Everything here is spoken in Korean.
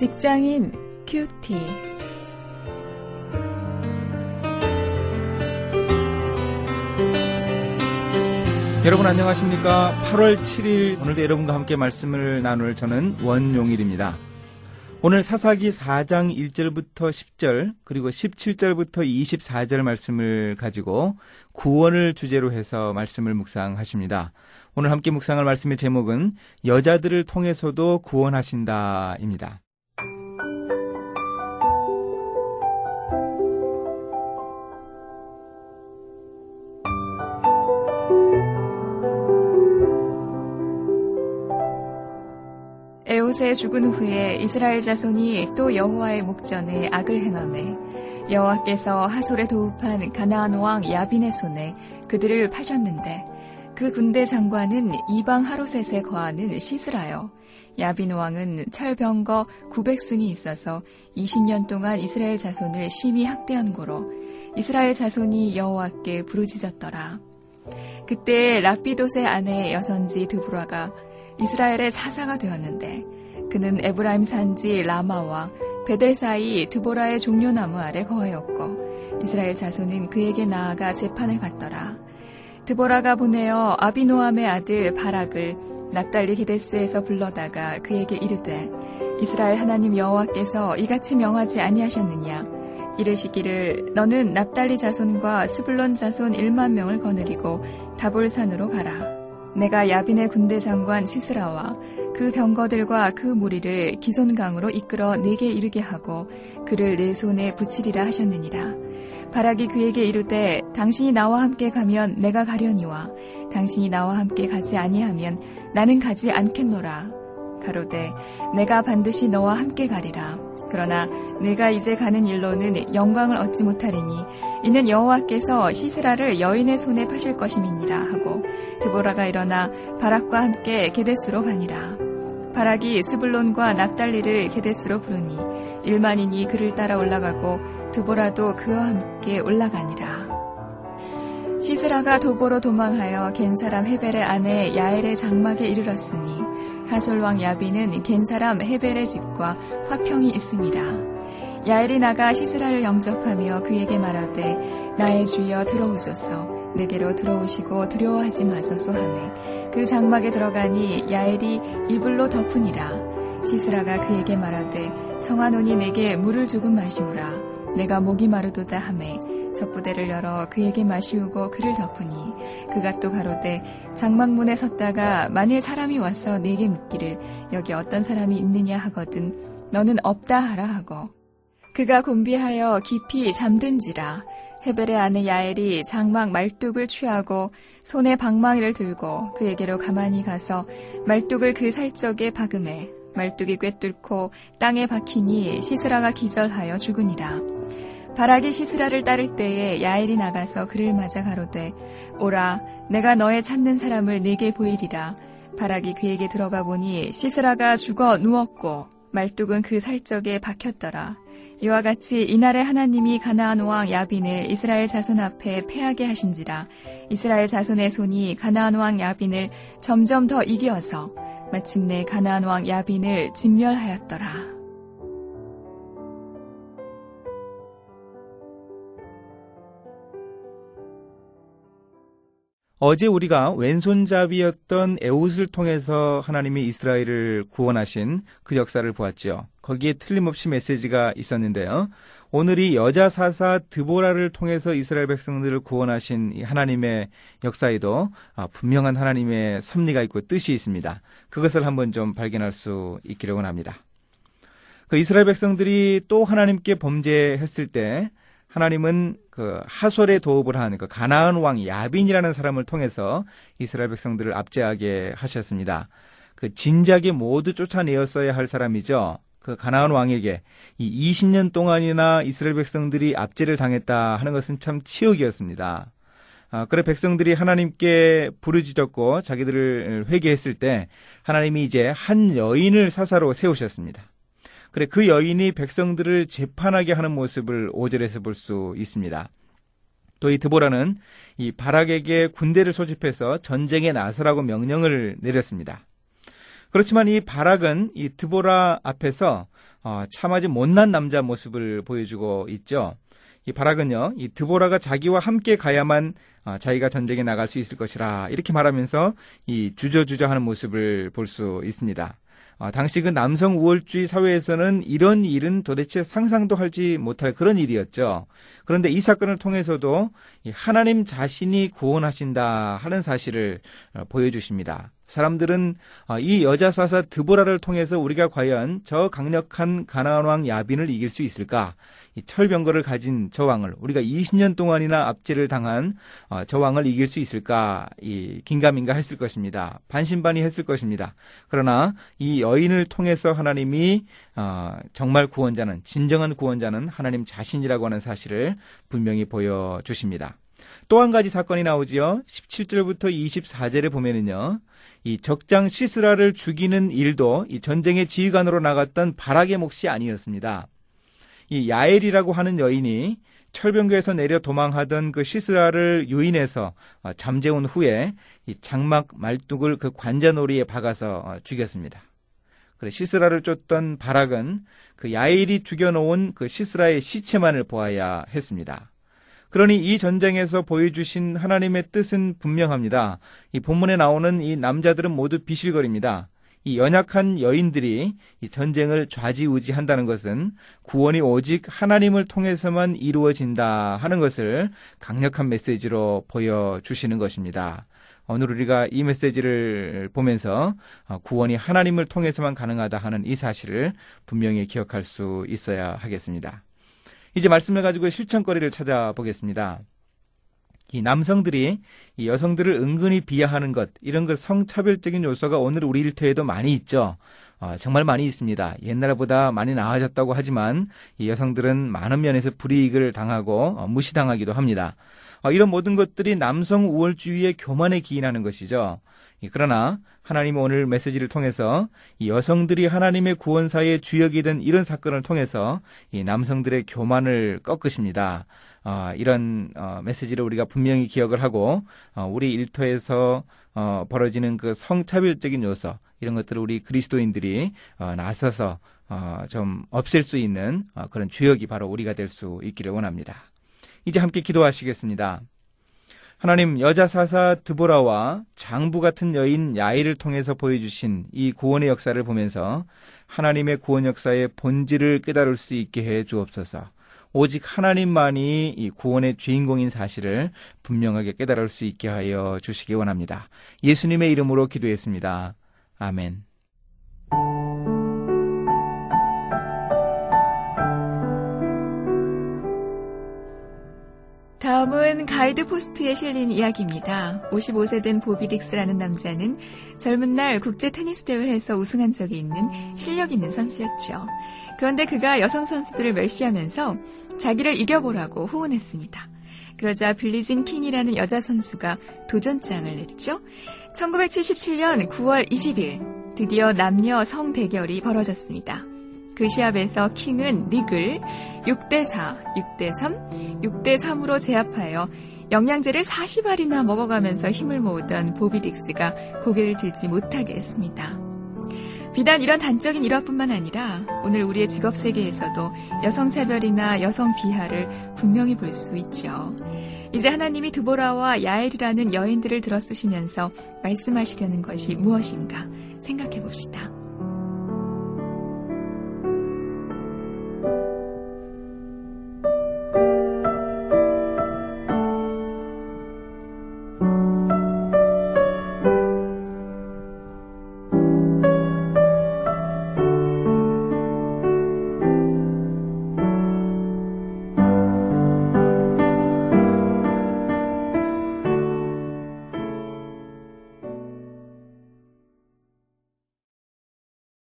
직장인 큐티. 여러분 안녕하십니까? 8월 7일 오늘도 여러분과 함께 말씀을 나눌 저는 원용일입니다. 오늘 사사기 4장 1절부터 10절 그리고 17절부터 24절 말씀을 가지고 구원을 주제로 해서 말씀을 묵상하십니다. 오늘 함께 묵상할 말씀의 제목은 여자들을 통해서도 구원하신다입니다. 에옷의 죽은 후에 이스라엘 자손이 또 여호와의 목전에 악을 행함에 여호와께서 하솔에 도읍한 가나안 왕 야빈의 손에 그들을 파셨는데 그 군대 장관은 이방 하로셋에 거하는 시스라요 야빈 왕은 철병거 900승이 있어서 20년 동안 이스라엘 자손을 심히 학대한 고로 이스라엘 자손이 여호와께 부르짖었더라. 그때 라피도의 아내 여선지 드브라가 이스라엘의 사사가 되었는데 그는 에브라임 산지 라마와 베델 사이 드보라의 종려나무 아래 거하였고 이스라엘 자손은 그에게 나아가 재판을 받더라. 드보라가 보내어 아비노함의 아들 바락을 납달리 게데스에서 불러다가 그에게 이르되 이스라엘 하나님 여호와께서 이같이 명하지 아니하셨느냐 이르시기를 너는 납달리 자손과 스불론 자손 1만 명을 거느리고 다볼산으로 가라. 내가 야빈의 군대 장관 시스라와 그 병거들과 그 무리를 기손강으로 이끌어 내게 이르게 하고 그를 내 손에 붙이리라 하셨느니라. 바락이 그에게 이르되 당신이 나와 함께 가면 내가 가려니와 당신이 나와 함께 가지 아니하면 나는 가지 않겠노라. 가로되 내가 반드시 너와 함께 가리라. 그러나 내가 이제 가는 일로는 영광을 얻지 못하리니 이는 여호와께서 시스라를 여인의 손에 파실 것임이니라 하고 드보라가 일어나 바락과 함께 게데스로 가니라. 바락이 스불론과 납달리를 게데스로 부르니 일만인이 그를 따라 올라가고 드보라도 그와 함께 올라가니라. 시스라가 도보로 도망하여 겐 사람 헤벨의 아내 야엘의 장막에 이르렀으니 하솔왕 야비는 겐 사람 헤벨의 집과 화평이 있습니다. 야엘이 나가 시스라를 영접하며 그에게 말하되 나의 주여 들어오소서. 내게로 들어오시고 두려워하지 마소서 하매 그 장막에 들어가니 야엘이 이불로 덮으니라. 시스라가 그에게 말하되 청하노니 내게 물을 조금 마시오라. 내가 목이 마르도다 하매 젖부대를 열어 그에게 마시우고 그를 덮으니 그가 또 가로되 장막문에 섰다가 만일 사람이 와서 내게 묻기를 여기 어떤 사람이 있느냐 하거든 너는 없다 하라 하고 그가 곤비하여 깊이 잠든지라 헤벨의 아내 야엘이 장막 말뚝을 취하고 손에 방망이를 들고 그에게로 가만히 가서 말뚝을 그 살적에 박음해 말뚝이 꿰뚫고 땅에 박히니 시스라가 기절하여 죽으니라. 바락이 시스라를 따를 때에 야엘이 나가서 그를 맞아 가로되 오라 내가 너의 찾는 사람을 내게 보이리라. 바락이 그에게 들어가 보니 시스라가 죽어 누웠고 말뚝은 그 살적에 박혔더라. 이와 같이 이날에 하나님이 가나안 왕 야빈을 이스라엘 자손 앞에 패하게 하신지라 이스라엘 자손의 손이 가나안 왕 야빈을 점점 더 이겨서 마침내 가나안 왕 야빈을 진멸하였더라. 어제 우리가 왼손잡이였던 에웃을 통해서 하나님이 이스라엘을 구원하신 그 역사를 보았죠. 거기에 틀림없이 메시지가 있었는데요. 오늘이 여자 사사 드보라를 통해서 이스라엘 백성들을 구원하신 하나님의 역사에도 아, 분명한 하나님의 섭리가 있고 뜻이 있습니다. 그것을 한번 좀 발견할 수 있기를 합니다. 그 이스라엘 백성들이 또 하나님께 범죄했을 때 하나님은 그 하솔에 도읍을 한 그 가나안 왕 야빈이라는 사람을 통해서 이스라엘 백성들을 압제하게 하셨습니다. 그 진작에 모두 쫓아내었어야 할 사람이죠. 그 가나안 왕에게 이 20년 동안이나 이스라엘 백성들이 압제를 당했다 하는 것은 참 치욕이었습니다. 아, 그래 백성들이 하나님께 부르짖었고 자기들을 회개했을 때 하나님이 이제 한 여인을 사사로 세우셨습니다. 그래 그 여인이 백성들을 재판하게 하는 모습을 오절에서 볼 수 있습니다. 또 이 드보라는 이 바락에게 군대를 소집해서 전쟁에 나서라고 명령을 내렸습니다. 그렇지만 이 바락은 이 드보라 앞에서 어, 참 아주 못난 남자 모습을 보여주고 있죠. 이 바락은요, 이 드보라가 자기와 함께 가야만 어, 자기가 전쟁에 나갈 수 있을 것이라 이렇게 말하면서 이 주저주저하는 모습을 볼 수 있습니다. 어, 당시 그 남성 우월주의 사회에서는 이런 일은 도대체 상상도 하지 못할 그런 일이었죠. 그런데 이 사건을 통해서도 하나님 자신이 구원하신다 하는 사실을 어, 보여주십니다. 사람들은 어, 이 여자 사사 드보라를 통해서 우리가 과연 저 강력한 가나안 왕 야빈을 이길 수 있을까? 이 철병거를 가진 저 왕을 우리가 20년 동안이나 압제를 당한 어, 저 왕을 이길 수 있을까? 이 긴가민가 했을 것입니다. 반신반의 했을 것입니다. 그러나 이 여인을 통해서 하나님이 어, 정말 구원자는 진정한 구원자는 하나님 자신이라고 하는 사실을 분명히 보여 주십니다. 또 한 가지 사건이 나오지요. 17절부터 24절에 보면은요. 이 적장 시스라를 죽이는 일도 이 전쟁의 지휘관으로 나갔던 바락의 몫이 아니었습니다. 이 야엘이라고 하는 여인이 철병교에서 내려 도망하던 그 시스라를 유인해서 어, 잠재운 후에 이 장막 말뚝을 그 관자놀이에 박아서 어, 죽였습니다. 그래 시스라를 쫓던 바락은 그 야엘이 죽여놓은 그 시스라의 시체만을 보아야 했습니다. 그러니 이 전쟁에서 보여주신 하나님의 뜻은 분명합니다. 이 본문에 나오는 이 남자들은 모두 비실거립니다. 이 연약한 여인들이 이 전쟁을 좌지우지한다는 것은 구원이 오직 하나님을 통해서만 이루어진다 하는 것을 강력한 메시지로 보여주시는 것입니다. 오늘 우리가 이 메시지를 보면서 어, 구원이 하나님을 통해서만 가능하다 하는 이 사실을 분명히 기억할 수 있어야 하겠습니다. 이제 말씀을 가지고 실천거리를 찾아보겠습니다. 이 남성들이 이 여성들을 은근히 비하하는 것, 이런 그 성차별적인 요소가 오늘 우리 일터에도 많이 있죠. 어, 정말 많이 있습니다. 옛날보다 많이 나아졌다고 하지만 이 여성들은 많은 면에서 불이익을 당하고 어, 무시당하기도 합니다. 어, 이런 모든 것들이 남성 우월주의의 교만에 기인하는 것이죠. 그러나 하나님은 오늘 메시지를 통해서 이 여성들이 하나님의 구원사의 주역이 된 이런 사건을 통해서 이 남성들의 교만을 꺾으십니다. 어, 이런 어, 메시지를 우리가 분명히 기억을 하고 어, 우리 일터에서 어, 벌어지는 그 성차별적인 요소 이런 것들을 우리 그리스도인들이 어, 나서서 어, 좀 없앨 수 있는 어, 그런 주역이 바로 우리가 될 수 있기를 원합니다. 이제 함께 기도하시겠습니다. 하나님 여자 사사 드보라와 장부 같은 여인 야이를 통해서 보여주신 이 구원의 역사를 보면서 하나님의 구원 역사의 본질을 깨달을 수 있게 해 주옵소서. 오직 하나님만이 이 구원의 주인공인 사실을 분명하게 깨달을 수 있게 하여 주시기 원합니다. 예수님의 이름으로 기도했습니다. 아멘. 다음은 가이드 포스트에 실린 이야기입니다. 55세 된 보비 릭스라는 남자는 젊은 날 국제 테니스 대회에서 우승한 적이 있는 실력 있는 선수였죠. 그런데 그가 여성 선수들을 멸시하면서 자기를 이겨보라고 호언했습니다. 그러자 빌리진 킹이라는 여자 선수가 도전장을 냈죠. 1977년 9월 20일 드디어 남녀 성 대결이 벌어졌습니다. 그 시합에서 킹은 릭을 6대4, 6대3, 6대3으로 제압하여 영양제를 40알이나 먹어가면서 힘을 모으던 보비 릭스가 고개를 들지 못하게 했습니다. 비단 이런 단적인 일화뿐만 아니라 오늘 우리의 직업 세계에서도 여성 차별이나 여성 비하를 분명히 볼 수 있죠. 이제 하나님이 두보라와 야엘이라는 여인들을 들어 쓰시면서 말씀하시려는 것이 무엇인가 생각해 봅시다.